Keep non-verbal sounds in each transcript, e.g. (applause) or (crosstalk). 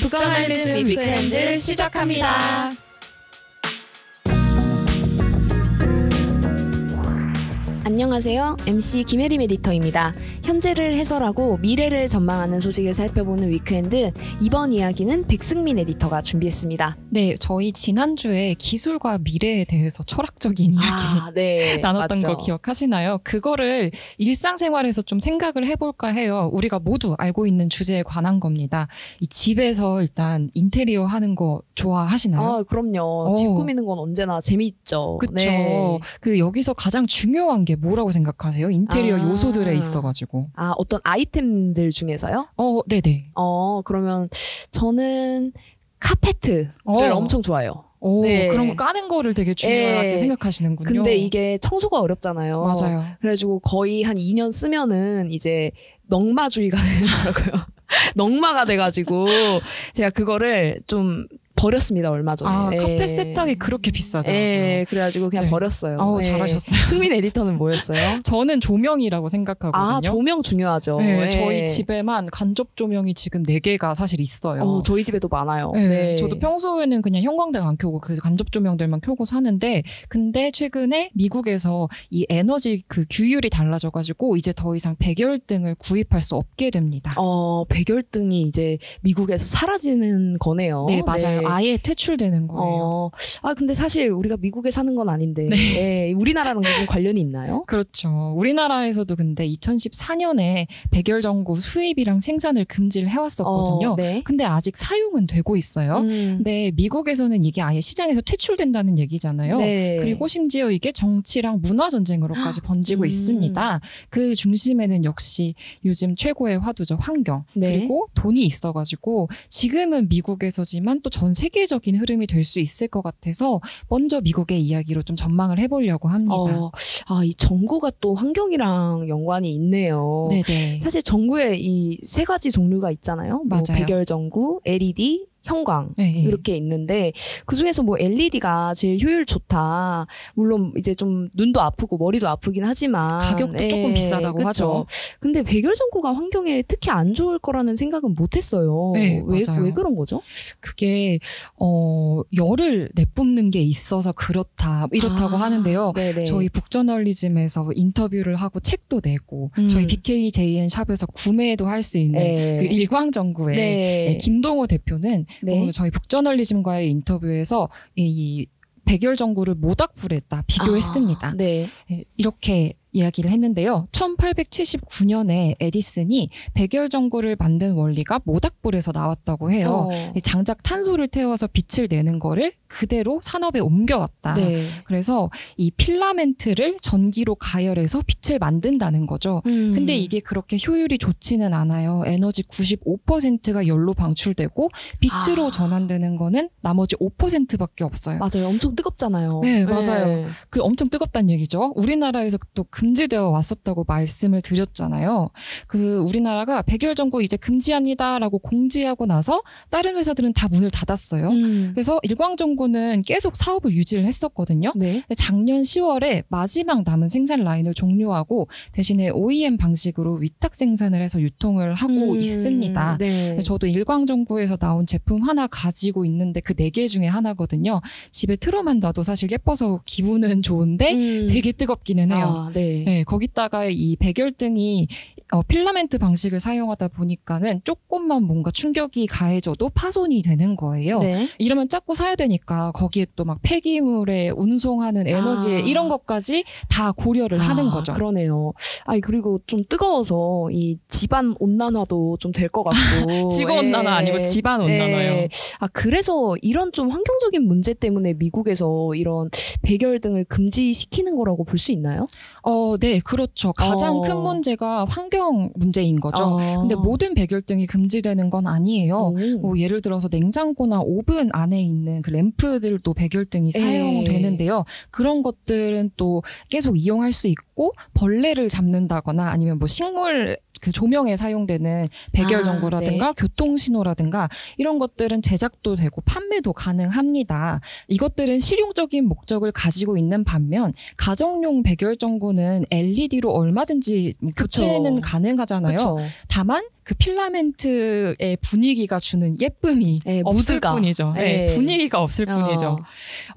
북저널리즘 Weekend 시작합니다. 안녕하세요. MC 김혜림 에디터입니다. 현재를 해설하고 미래를 전망하는 소식을 살펴보는 Weekend. 이번 이야기는 백승민 에디터가 준비했습니다. 네, 저희 지난주에 기술과 미래에 대해서 철학적인 이야기 아, (laughs) 네. (laughs) 나눴던 맞죠. 거 기억하시나요? 그거를 일상생활에서 좀 생각을 해볼까 해요. 우리가 모두 알고 있는 주제에 관한 겁니다. 이 집에서 일단 인테리어 하는 거 좋아하시나요? 아, 그럼요. 어. 집 꾸미는 건 언제나 재미있죠. 그쵸. 네. 그 여기서 가장 중요한 게 뭐라고 생각하세요? 인테리어 아. 요소들에 있어가지고. 아, 어떤 아이템들 중에서요? 어, 네네. 어, 그러면 저는 카페트를 어. 엄청 좋아해요. 오, 네. 그런 거 까는 거를 되게 중요하게 예. 생각하시는군요. 근데 이게 청소가 어렵잖아요. 맞아요. 그래가지고 거의 한 2년 쓰면은 이제 넉마주의가 (laughs) 되더라고요. (laughs) 넉마가 돼가지고 제가 그거를 좀 버렸습니다 얼마 전에. 아, 예. 카페 세탁이 그렇게 비싸더라고요. 예, 그래가지고 그냥 네. 버렸어요. 어우, 예. 잘하셨어요. (laughs) 승민 에디터는 뭐였어요? 저는 조명이라고 생각하거든요. 아, 조명 중요하죠. 네, 예. 저희 집에만 간접 조명이 지금 4 개가 사실 있어요. 어, 저희 집에도 많아요. 네, 네. 저도 평소에는 그냥 형광등 안 켜고 그 간접 조명들만 켜고 사는데 근데 최근에 미국에서 이 에너지 그 규율이 달라져가지고 이제 더 이상 백열등을 구입할 수 없게 됩니다. 어, 백열등이 이제 미국에서 사라지는 거네요. 네 맞아요. 네. 아예 퇴출되는 거예요. 어, 아, 근데 사실 우리가 미국에 사는 건 아닌데, 예, 우리나라랑 무슨 관련이 있나요? 그렇죠. 우리나라에서도 근데 2014년에 백열 전구 수입이랑 생산을 금지를 해왔었거든요. 어, 네. 근데 아직 사용은 되고 있어요. 음, 근데 미국에서는 이게 아예 시장에서 퇴출된다는 얘기잖아요. 네. 그리고 심지어 이게 정치랑 문화 전쟁으로까지 번지고 음. 있습니다. 그 중심에는 역시 요즘 최고의 화두죠 환경 네. 그리고 돈이 있어가지고 지금은 미국에서지만 또전 세계적인 흐름이 될 수 있을 것 같아서 먼저 미국의 이야기로 좀 전망을 해보려고 합니다. 어, 아, 이 전구가 또 환경이랑 연관이 있네요. 네네. 사실 전구에 이 세 가지 종류가 있잖아요. 뭐 맞아요. 백열 전구, LED, 형광 네, 네. 이렇게 있는데 그 중에서 뭐 LED가 제일 효율 좋다. 물론 이제 좀 눈도 아프고 머리도 아프긴 하지만 가격도 조금 비싸다고 그쵸. 하죠. 근데 백열 전구가 환경에 특히 안 좋을 거라는 생각은 못했어요. 네, 왜, 맞아요. 왜 그런 거죠? 그게 어 열을 내뿜는 게 있어서 그렇다 이렇다고 아, 하는데요. 네네. 저희 북저널리즘에서 인터뷰를 하고 책도 내고 음. 저희 BKJN 샵에서 구매도 할 수 있는 네. 그 일광 전구의 네. 네, 김동호 대표는 네. 어, 저희 북저널리즘과의 인터뷰에서 이, 이 백열 전구를 모닥불에다 비교했습니다. 아, 네. 예, 이렇게 이야기를 했는데요. 1879년에 에디슨이 백열 전구를 만든 원리가 모닥불에서 나왔다고 해요. 어. 이 장작 탄소를 태워서 빛을 내는 거를 그대로 산업에 옮겨왔다. 네. 그래서 이 필라멘트를 전기로 가열해서 빛을 만든다는 거죠. 음. 근데 이게 그렇게 효율이 좋지는 않아요. 에너지 95%가 열로 방출되고 빛으로 아. 전환되는 거는 나머지 5%밖에 없어요. 맞아요. 엄청 뜨겁잖아요. 네, 맞아요. 그 엄청 뜨겁다는 얘기죠. 우리나라에서 또 금지되어 왔었다고 말씀을 드렸잖아요. 그 우리나라가 백열 전구 이제 금지합니다라고 공지하고 나서 다른 회사들은 다 문을 닫았어요. 음. 그래서 일광 전구는 계속 사업을 유지를 했었거든요. 네. 작년 10월에 마지막 남은 생산 라인을 종료하고 대신에 OEM 방식으로 위탁 생산을 해서 유통을 하고 음, 있습니다. 네. 저도 일광 전구에서 나온 제품 하나 가지고 있는데 그 네 개 중에 하나거든요. 집에 틀어만 놔도 사실 예뻐서 기분은 좋은데 음. 되게 뜨겁기는 해요. 아, 네. 네, 거기다가 이 백열등이 어, 필라멘트 방식을 사용하다 보니까는 조금만 뭔가 충격이 가해져도 파손이 되는 거예요. 네. 이러면 자꾸 사야 되니까 거기에 또 막 폐기물에 운송하는 에너지에 아. 이런 것까지 다 고려를 하는 아, 거죠. 그러네요. 아니 그리고 좀 뜨거워서 이 집안 온난화도 좀 될 것 같고. (laughs) 지구 온난화 예. 아니고 집안 온난화요. 예. 아 그래서 이런 좀 환경적인 문제 때문에 미국에서 이런 백열 등을 금지시키는 거라고 볼 수 있나요? 어, 네, 그렇죠. 가장 어. 큰 문제가 환경 문제인 거죠. 어. 근데 모든 백열등이 금지되는 건 아니에요. 오. 뭐 예를 들어서 냉장고나 오븐 안에 있는 그 램프들도 백열등이 예. 사용되는데요. 그런 것들은 또 계속 이용할 수 있고 벌레를 잡는다거나 아니면 뭐 식물 그 조명에 사용되는 백열 아, 전구라든가 교통 신호라든가 이런 것들은 제작도 되고 판매도 가능합니다. 이것들은 실용적인 목적을 가지고 있는 반면 가정용 백열 전구는 LED로 얼마든지 교체는 그쵸. 가능하잖아요. 그쵸. 다만 그 필라멘트의 분위기가 주는 예쁨이 네, 없을 무드가. 뿐이죠. 네, 네. 분위기가 없을 뿐이죠.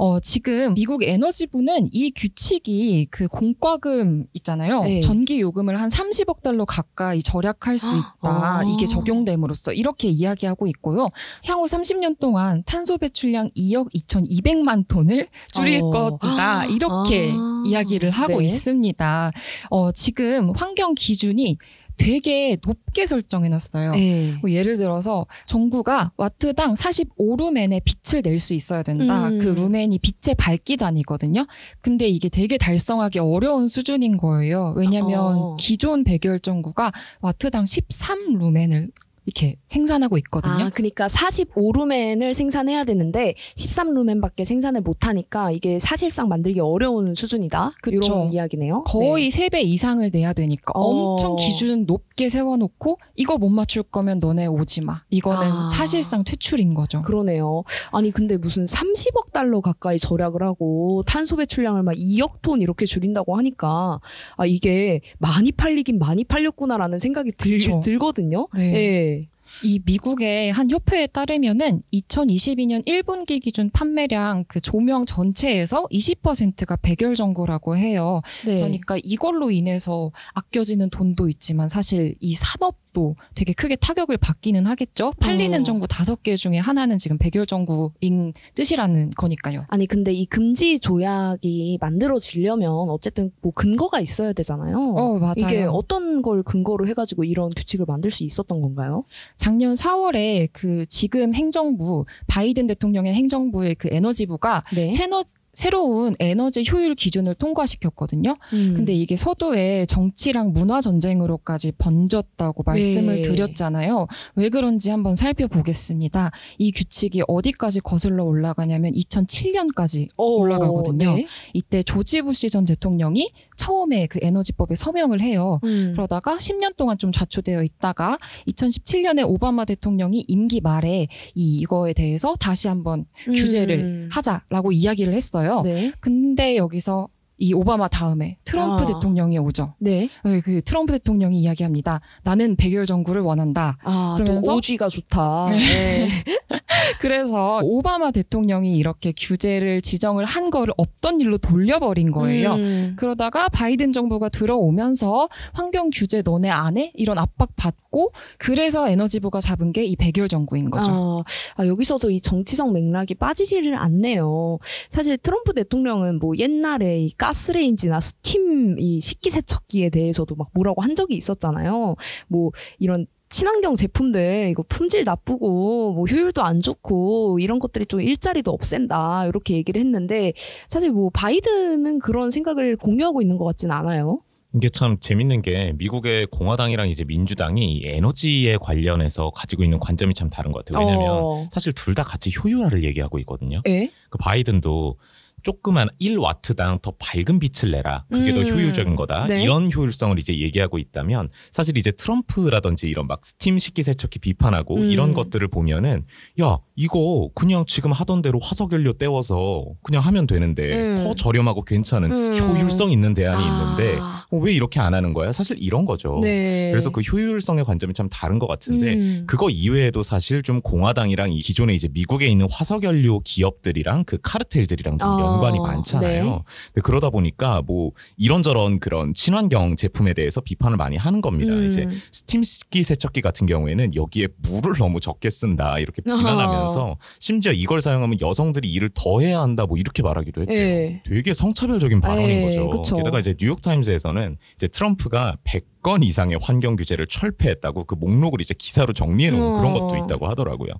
어, 지금 미국 에너지부는 이 규칙이 그 공과금 있잖아요. 네. 전기 요금을 한 30억 달러 가까이 절약할 수 있다. 아. 이게 적용됨으로써 이렇게 이야기하고 있고요. 향후 30년 동안 탄소 배출량 2억 2,200만 톤을 줄일 어. 것이다. 이렇게 아. 이야기를 하고 네. 있습니다. 어, 지금 환경 기준이 되게 높게 설정해놨어요. 네. 뭐 예를 들어서 정부가 와트당 45루멘의 빛을 낼 수 있어야 된다. 음. 그 루멘이 빛의 밝기 단위거든요. 근데 이게 되게 달성하기 어려운 수준인 거예요. 왜냐하면 어. 기존 백열전구가 와트당 13루멘을 이렇게 생산하고 있거든요. 아, 그러니까 45루멘을 생산해야 되는데 13루멘밖에 생산을 못 하니까 이게 사실상 만들기 어려운 수준이다. 그쵸. 이런 이야기네요. 거의 네. 세배 이상을 내야 되니까 어. 엄청 기준 높게 세워 놓고 이거 못 맞출 거면 너네 오지 마. 이거는 아. 사실상 퇴출인 거죠. 그러네요. 아니 근데 무슨 30억 달러 가까이 절약을 하고 탄소 배출량을 막 2억 톤 이렇게 줄인다고 하니까 아 이게 많이 팔리긴 많이 팔렸구나라는 생각이 들, 그쵸. 들거든요. 네. 예. 이 미국의 한 협회에 따르면은 2022년 1분기 기준 판매량 그 조명 전체에서 20%가 백열 전구라고 해요. 네. 그러니까 이걸로 인해서 아껴지는 돈도 있지만 사실 이 산업도 되게 크게 타격을 받기는 하겠죠. 팔리는 어. 전구 다섯 개 중에 하나는 지금 백열 전구인 뜻이라는 거니까요. 아니 근데 이 금지 조약이 만들어지려면 어쨌든 뭐 근거가 있어야 되잖아요. 어, 맞아요. 이게 어떤 걸 근거로 해가지고 이런 규칙을 만들 수 있었던 건가요? 작년 4월에 그 지금 행정부 바이든 대통령의 행정부의 그 에너지부가 네. 새너, 새로운 에너지 효율 기준을 통과시켰거든요. 음. 근데 이게 서두에 정치랑 문화 전쟁으로까지 번졌다고 말씀을 네. 드렸잖아요. 왜 그런지 한번 살펴보겠습니다. 이 규칙이 어디까지 거슬러 올라가냐면 2007년까지 어, 올라가거든요. 네. 이때 조지 부시 전 대통령이 처음에 그 에너지법에 서명을 해요. 음. 그러다가 10년 동안 좀 좌초되어 있다가 2017년에 오바마 대통령이 임기 말에 이 이거에 대해서 다시 한번 규제를 음. 하자라고 이야기를 했어요. 네. 근데 여기서 이 오바마 다음에 트럼프 아. 대통령이 오죠. 네. 네, 그 트럼프 대통령이 이야기합니다. 나는 백열 정구를 원한다. 아, 그러면서- 또 오쥐가 좋다. 네. (laughs) 그래서 오바마 대통령이 이렇게 규제를 지정을 한 거를 없던 일로 돌려버린 거예요. 음. 그러다가 바이든 정부가 들어오면서 환경 규제 너네 안 해? 이런 압박 받고 그래서 에너지부가 잡은 게 이 백열 정구인 거죠. 아, 아, 여기서도 이 정치적 맥락이 빠지지를 않네요. 사실 트럼프 대통령은 뭐 옛날에 이 가스레인지나 스팀 이 식기세척기에 대해서도 막 뭐라고 한 적이 있었잖아요. 뭐 이런 친환경 제품들 이거 품질 나쁘고 뭐 효율도 안 좋고 이런 것들이 좀 일자리도 없앤다 이렇게 얘기를 했는데 사실 뭐 바이든은 그런 생각을 공유하고 있는 것 같진 않아요. 이게 참 재밌는 게 미국의 공화당이랑 이제 민주당이 이 에너지에 관련해서 가지고 있는 관점이 참 다른 것 같아요. 왜냐하면 어. 사실 둘 다 같이 효율화를 얘기하고 있거든요. 예? 그 바이든도 조그만 1와트당 더 밝은 빛을 내라. 그게 더 음. 효율적인 거다. 네. 이런 효율성을 이제 얘기하고 있다면 사실 이제 트럼프라든지 이런 막 스팀 식기세척기 비판하고 음. 이런 것들을 보면은 야 이거 그냥 지금 하던 대로 화석연료 떼워서 그냥 하면 되는데 음. 더 저렴하고 괜찮은 음. 효율성 있는 대안이 있는데 아, 어, 왜 이렇게 안 하는 거야? 사실 이런 거죠. 네. 그래서 그 효율성의 관점이 참 다른 것 같은데 음. 그거 이외에도 사실 좀 공화당이랑 이 기존에 이제 미국에 있는 화석연료 기업들이랑 그 카르텔들이랑 좀 어, 연관이 많잖아요. 네. 근데 그러다 보니까 뭐 이런저런 그런 친환경 제품에 대해서 비판을 많이 하는 겁니다. 음. 이제 스팀 식기 세척기 같은 경우에는 여기에 물을 너무 적게 쓴다 이렇게 비난하면서 (laughs) 심지어 이걸 사용하면 여성들이 일을 더 해야 한다 뭐 이렇게 말하기도 했대요. 예. 되게 성차별적인 발언인 예, 거죠. 그쵸. 게다가 이제 뉴욕 타임즈에서는 이제 트럼프가 100건 이상의 환경 규제를 철폐했다고 그 목록을 이제 기사로 정리해 놓은 어. 그런 것도 있다고 하더라고요.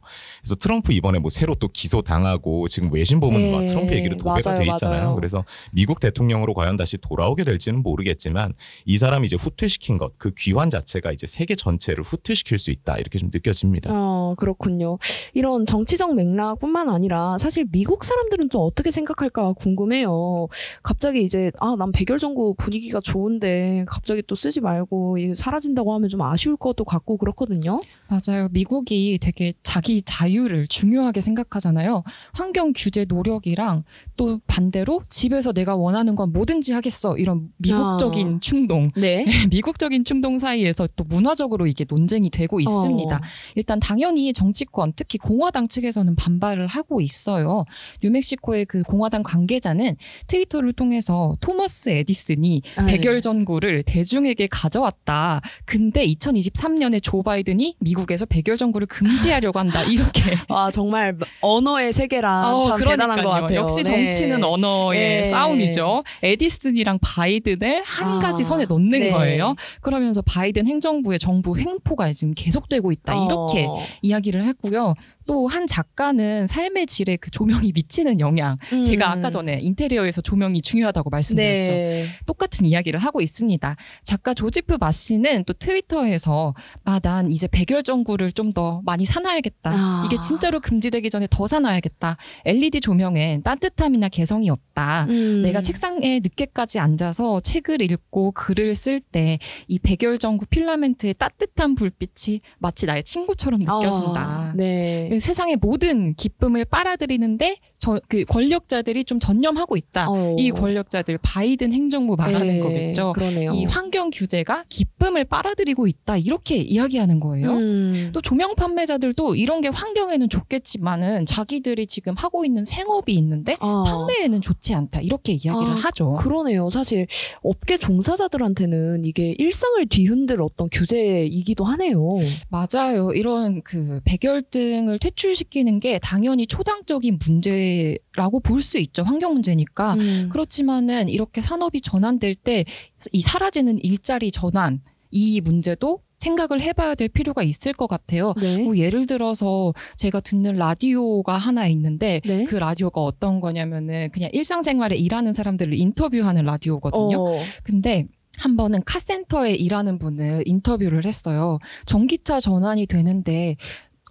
그래서 트럼프 이번에 뭐 새로 또 기소 당하고 지금 외신 보면 예, 막 트럼프 얘기로 도배가 맞아요, 돼 있잖아요. 맞아요. 그래서 미국 대통령으로 과연 다시 돌아오게 될지는 모르겠지만 이 사람이 이제 후퇴시킨 것 그 귀환 자체가 이제 세계 전체를 후퇴시킬 수 있다 이렇게 좀 느껴집니다. 어, 그렇군요. 이런 정치적 맥락뿐만 아니라 사실 미국 사람들은 또 어떻게 생각할까 궁금해요. 갑자기 이제 아, 난 백열전구 분위기가 좋은데 갑자기 또 쓰지 말고 이게 사라진다고 하면 좀 아쉬울 것도 같고 그렇거든요. 맞아요. 미국이 되게 자기 자유를 중요하게 생각하잖아요. 환경 규제 노력이랑 또 반대로 집에서 내가 원하는 건 뭐든지 하겠어. 이런 미국적인 아. 충동. 네. (laughs) 미국적인 충동 사이에서 또 문화적으로 이게 논쟁이 되고 있습니다. 어. 일단 당연히 정치권, 특히 공화당 측에서는 반발을 하고 있어요. 뉴멕시코의 그 공화당 관계자는 트위터를 통해서 토머스 에디슨이 아, 네. 백열 전구를 대중에게 가져 왔다. 근데 2023년에 조 바이든이 미국에서 백열 전구를 금지하려고 한다. (laughs) 이렇게. 아 정말 언어의 세계라 어, 참 대단한 그러니까요. 것 같아요. 역시 네. 정치는 언어의 네. 싸움이죠. 에디슨이랑 바이든을 한 아, 가지 선에 넣는 네. 거예요. 그러면서 바이든 행정부의 정부 횡포가 지금 계속되고 있다. 이렇게 어. 이야기를 했고요. 또 한 작가는 삶의 질에 그 조명이 (laughs) 미치는 영향. 음. 제가 아까 전에 인테리어에서 조명이 중요하다고 말씀드렸죠. 네. 똑같은 이야기를 하고 있습니다. 작가 조지프 마 씨는 또 트위터에서 아, 난 이제 백열 전구를 좀 더 많이 사놔야겠다. 아. 이게 진짜로 금지되기 전에 더 사놔야겠다. LED 조명엔 따뜻함이나 개성이 없다. 음. 내가 책상에 늦게까지 앉아서 책을 읽고 글을 쓸 때 이 백열 전구 필라멘트의 따뜻한 불빛이 마치 나의 친구처럼 느껴진다. 아, 네. 세상의 모든 기쁨을 빨아들이는데 저, 그 권력자들이 좀 전념하고 있다. 어. 이 권력자들 바이든 행정부 말하는 네, 거겠죠. 그러네요. 이 환경 규제가 기쁨을 빨아들이고 있다. 이렇게 이야기하는 거예요. 음. 또 조명 판매자들도 이런 게 환경에는 좋겠지만은 자기들이 지금 하고 있는 생업이 있는데 아. 판매에는 좋지 않다. 이렇게 이야기를 아, 하죠. 그러네요. 사실 업계 종사자들한테는 이게 일상을 뒤흔들 어떤 규제이기도 하네요. 맞아요. 이런 그 백열등을 퇴출시키는 게 당연히 초당적인 문제 라고 볼 수 있죠. 환경 문제니까. 음. 그렇지만은 이렇게 산업이 전환될 때 이 사라지는 일자리 전환 이 문제도 생각을 해봐야 될 필요가 있을 것 같아요. 네. 뭐 예를 들어서 제가 듣는 라디오가 하나 있는데 네. 그 라디오가 어떤 거냐면은 그냥 일상생활에 일하는 사람들을 인터뷰하는 라디오거든요. 어. 근데 한 번은 카센터에 일하는 분을 인터뷰를 했어요. 전기차 전환이 되는데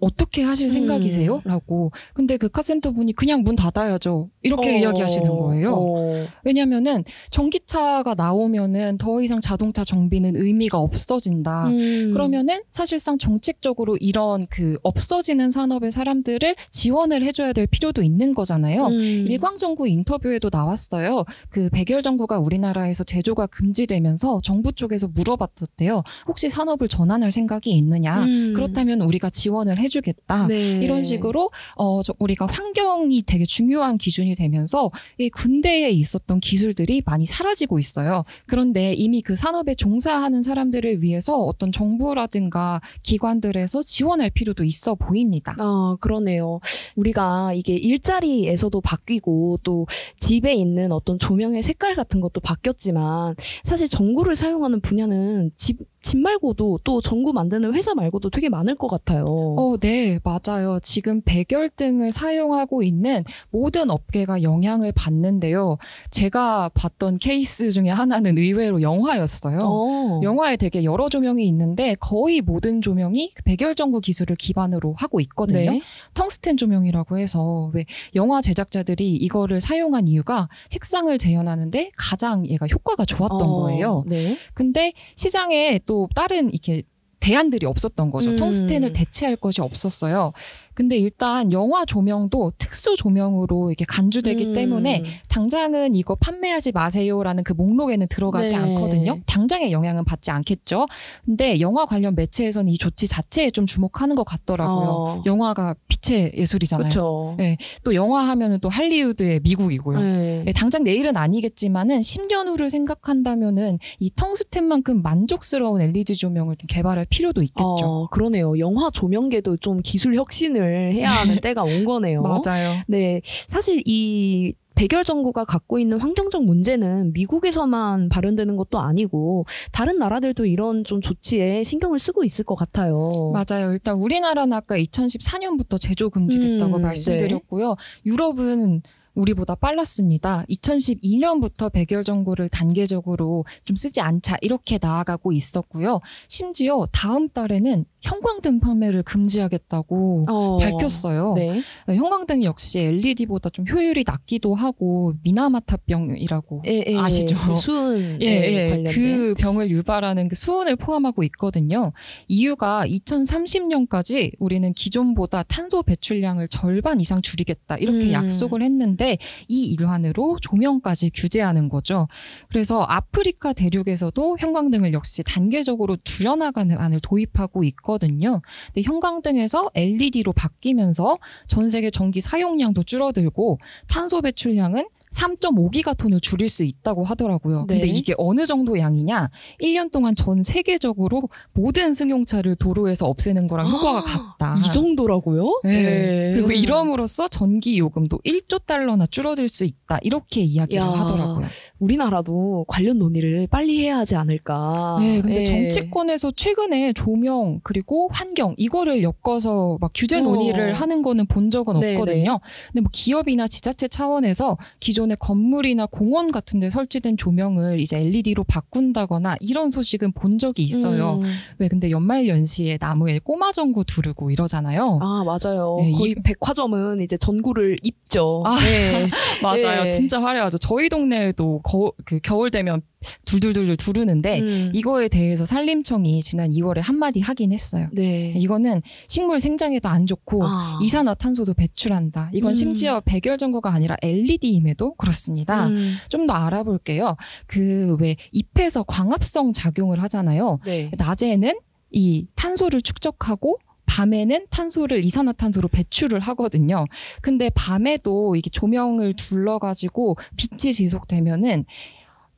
어떻게 하실 음. 생각이세요? 라고. 근데 그 카센터 분이 그냥 문 닫아야죠. 이렇게 어. 이야기하시는 거예요. 어. 왜냐면은 전기차가 나오면은 더 이상 자동차 정비는 의미가 없어진다. 음. 그러면은 사실상 정책적으로 이런 그 없어지는 산업의 사람들을 지원을 해줘야 될 필요도 있는 거잖아요. 음. 일광정구 인터뷰에도 나왔어요. 그 백열전구가 우리나라에서 제조가 금지되면서 정부 쪽에서 물어봤었대요. 혹시 산업을 전환할 생각이 있느냐? 음. 그렇다면 우리가 지원을 해 주겠다. 네. 이런 식으로 어 저- 우리가 환경이 되게 중요한 기준이 되면서 이 군대에 있었던 기술들이 많이 사라지고 있어요. 그런데 이미 그 산업에 종사하는 사람들을 위해서 어떤 정부라든가 기관들에서 지원할 필요도 있어 보입니다. 아, 그러네요. 우리가 이게 일자리에서도 바뀌고 또 집에 있는 어떤 조명의 색깔 같은 것도 바뀌었지만 사실 전구를 사용하는 분야는 집, 집 말고도 또 전구 만드는 회사 말고도 되게 많을 것 같아요. 어, 네, 맞아요. 지금 백열등을 사용하고 있는 모든 업계가 영향을 받는데요. 제가 봤던 케이스 중에 하나는 의외로 영화였어요. 어. 영화에 되게 여러 조명이 있는데 거의 모든 조명이 그 백열 전구 기술을 기반으로 하고 있거든요. 네. 텅스텐 조명이라고 해서 왜 영화 제작자들이 이거를 사용한 이유가 색상을 재현하는데 가장 얘가 효과가 좋았던 어, 거예요. 네. 근데 시장에 또 다른 이렇게 대안들이 없었던 거죠. 음. 텅스텐을 대체할 것이 없었어요. 근데 일단 영화 조명도 특수 조명으로 이렇게 간주되기 음. 때문에 당장은 이거 판매하지 마세요라는 그 목록에는 들어가지 네. 않거든요. 당장의 영향은 받지 않겠죠. 근데 영화 관련 매체에서는 이 조치 자체에 좀 주목하는 것 같더라고요. 어. 영화가 빛의 예술이잖아요. 네. 또 영화 하면은 또 할리우드의 미국이고요. 네. 네, 당장 내일은 아니겠지만은 10년 후를 생각한다면은 이 텅스텐만큼 만족스러운 LED 조명을 좀 개발할 필요도 있겠죠. 어, 그러네요. 영화 조명계도 좀 기술 혁신을 해야 하는 (laughs) 때가 온 거네요. 맞아요. 네, 사실 이 백열 전구가 갖고 있는 환경적 문제는 미국에서만 발현되는 것도 아니고 다른 나라들도 이런 좀 조치에 신경을 쓰고 있을 것 같아요. 맞아요. 일단 우리나라는 아까 2014년부터 제조 금지됐다고 음, 말씀드렸고요. 유럽은 우리보다 빨랐습니다. 2012년부터 백열 전구를 단계적으로 좀 쓰지 않자 이렇게 나아가고 있었고요. 심지어 다음 달에는 형광등 판매를 금지하겠다고 어. 밝혔어요. 네. 형광등 역시 LED보다 좀 효율이 낮기도 하고 미나마타병이라고 예, 예, 아시죠? 그 수은 (laughs) 예, 예. 그 병을 유발하는 그 수은을 포함하고 있거든요. 이유가 2030년까지 우리는 기존보다 탄소 배출량을 절반 이상 줄이겠다 이렇게 음. 약속을 했는데 이 일환으로 조명까지 규제하는 거죠. 그래서 아프리카 대륙에서도 형광등을 역시 단계적으로 줄여나가는 안을 도입하고 있거든요. 근데 형광등에서 LED로 바뀌면서 전 세계 전기 사용량도 줄어들고 탄소 배출량은 3.5기가톤을 줄일 수 있다고 하더라고요. 근데 네. 이게 어느 정도 양이냐? 1년 동안 전 세계적으로 모든 승용차를 도로에서 없애는 거랑 효과가 같다. 이 정도라고요? 네. 예. 그리고 이럼으로써 전기 요금도 1조 달러나 줄어들 수 있다. 이렇게 이야기를 야. 하더라고요. 우리나라도 관련 논의를 빨리 해야 하지 않을까. 네, 근데 예. 정치권에서 최근에 조명 그리고 환경 이거를 엮어서 막 규제 어. 논의를 하는 거는 본 적은 네, 없거든요. 근데 뭐 기업이나 지자체 차원에서 기존 의 건물이나 공원 같은 데 설치된 조명을 이제 LED로 바꾼다거나 이런 소식은 본 적이 있어요. 음. 왜 근데 연말 연시에 나무에 꼬마 전구 두르고 이러잖아요. 아 맞아요. 네, 거의 이- 백화점은 이제 전구를 입죠. 아, 네. (laughs) 맞아요. 예. 진짜 화려하죠. 저희 동네에도 거, 그 겨울 되면 둘둘둘 두르는데 음. 이거에 대해서 산림청이 지난 2월에 한마디 하긴 했어요. 네. 이거는 식물 생장에도 안 좋고 아. 이산화탄소도 배출한다. 이건 음. 심지어 백열 전구가 아니라 LED임에도 그렇습니다. 음. 좀더 알아볼게요. 그 왜 잎에서 광합성 작용을 하잖아요. 네. 낮에는 이 탄소를 축적하고 밤에는 탄소를 이산화탄소로 배출을 하거든요. 근데 밤에도 이게 조명을 둘러가지고 빛이 지속되면은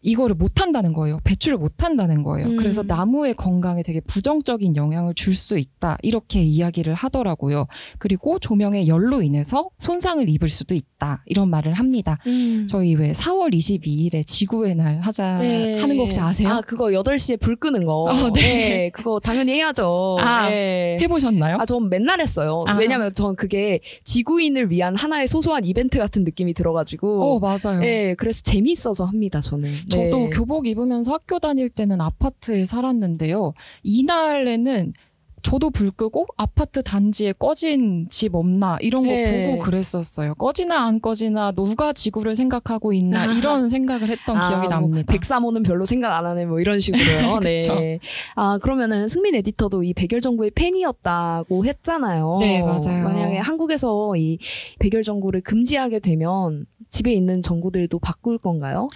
이거를 못 한다는 거예요. 배출을 못 한다는 거예요. 음. 그래서 나무의 건강에 되게 부정적인 영향을 줄 수 있다. 이렇게 이야기를 하더라고요. 그리고 조명의 열로 인해서 손상을 입을 수도 있다. 이런 말을 합니다. 음. 저희 왜 4월 22일에 지구의 날 하자 네. 하는 거 혹시 아세요? 아, 그거 8시에 불 끄는 거. 어, 네. 그거 당연히 해야죠. 아, 네. 해보셨나요? 아, 전 맨날 했어요. 아. 왜냐면 전 그게 지구인을 위한 하나의 소소한 이벤트 같은 느낌이 들어가지고. 어, 맞아요. 네, 그래서 재미있어서 합니다, 저는. 저도 네. 교복 입으면서 학교 다닐 때는 아파트에 살았는데요. 이날에는 저도 불 끄고 아파트 단지에 꺼진 집 없나 이런 거 네. 보고 그랬었어요. 꺼지나 안 꺼지나 누가 지구를 생각하고 있나 (laughs) 이런 생각을 했던 아, 기억이 뭐 납니다. 백사모는 별로 생각 안 하네, 뭐 이런 식으로요. (laughs) 네. 아, 그러면은 승민 에디터도 이 백열전구의 팬이었다고 했잖아요. 네, 맞아요. 만약에 한국에서 이 백열전구를 금지하게 되면 집에 있는 전구들도 바꿀 건가요?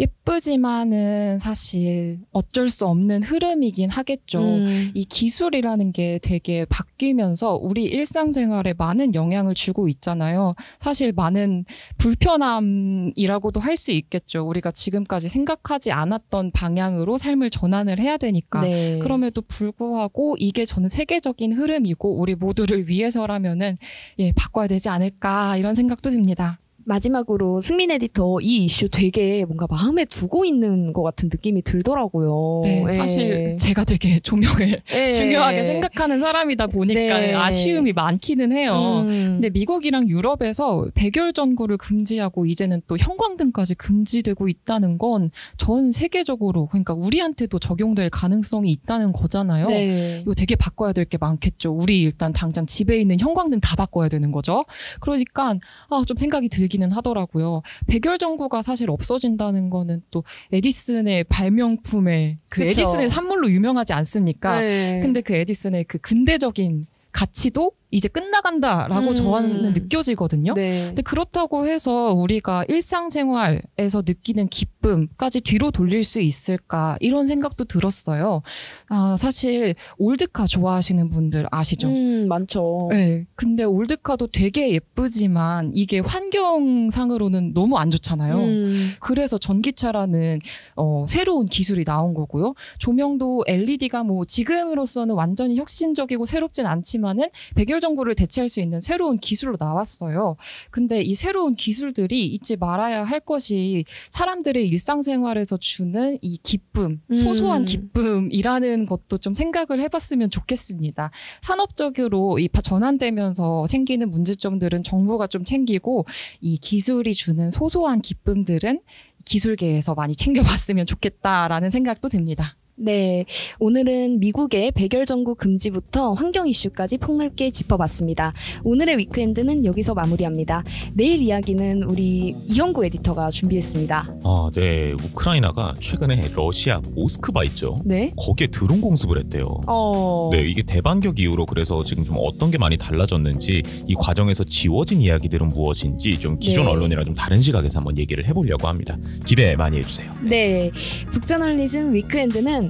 예쁘지만은 사실 어쩔 수 없는 흐름이긴 하겠죠. 음. 이 기술이 라는 게 되게 바뀌면서 우리 일상생활에 많은 영향을 주고 있잖아요. 사실 많은 불편함이라고도 할 수 있겠죠. 우리가 지금까지 생각하지 않았던 방향으로 삶을 전환을 해야 되니까. 네. 그럼에도 불구하고 이게 저는 세계적인 흐름이고 우리 모두를 위해서라면은 예, 바꿔야 되지 않을까 이런 생각도 듭니다. 마지막으로 승민 에디터 이 이슈 되게 뭔가 마음에 두고 있는 것 같은 느낌이 들더라고요. 네, 예. 사실 제가 되게 (laughs) 조명을 예. 중요하게 생각하는 사람이다 보니까 네. 아쉬움이 많기는 해요. 음. 근데 미국이랑 유럽에서 백열 전구를 금지하고 이제는 또 형광등까지 금지되고 있다는 건 전 세계적으로 그러니까 우리한테도 적용될 가능성이 있다는 거잖아요. 네. 이거 되게 바꿔야 될 게 많겠죠. 우리 일단 당장 집에 있는 형광등 다 바꿔야 되는 거죠. 그러니까 아, 좀 생각이 들기 는 하더라고요. 백열 전구가 사실 없어진다는 거는 또 에디슨의 발명품의 그 그쵸. 에디슨의 산물로 유명하지 않습니까? 네. 근데 그 에디슨의 그 근대적인 가치도 이제 끝나간다라고 음. 저는 느껴지거든요. 네. 근데 그렇다고 해서 우리가 일상생활에서 느끼는 기쁨까지 뒤로 돌릴 수 있을까 이런 생각도 들었어요. 아, 사실 올드카 좋아하시는 분들 아시죠? 음, 많죠. 네. 근데 올드카도 되게 예쁘지만 이게 환경상으로는 너무 안 좋잖아요. 음. 그래서 전기차라는 어, 새로운 기술이 나온 거고요. 조명도 LED가 뭐 지금으로서는 완전히 혁신적이고 새롭진 않지만은 백열 전구를 대체할 수 있는 새로운 기술로 나왔어요. 근데 이 새로운 기술들이 잊지 말아야 할 것이 사람들의 일상생활에서 주는 이 기쁨, 소소한 음. 기쁨이라는 것도 좀 생각을 해봤으면 좋겠습니다. 산업적으로 이 바- 전환되면서 생기는 문제점들은 정부가 좀 챙기고 이 기술이 주는 소소한 기쁨들은 기술계에서 많이 챙겨봤으면 좋겠다라는 생각도 듭니다. 네, 오늘은 미국의 백열 전구 금지부터 환경 이슈까지 폭넓게 짚어봤습니다. 오늘의 위크엔드는 여기서 마무리합니다. 내일 이야기는 우리 이형구 에디터가 준비했습니다. 아, 네. 우크라이나가 최근에 러시아 모스크바 있죠. 네. 거기에 드론 공습을 했대요. 어. 네, 이게 대반격 이후로 그래서 지금 좀 어떤 게 많이 달라졌는지 이 과정에서 지워진 이야기들은 무엇인지 좀 기존 네. 언론이랑 좀 다른 시각에서 한번 얘기를 해보려고 합니다. 기대 많이 해주세요. 네, 북저널리즘 Weekend는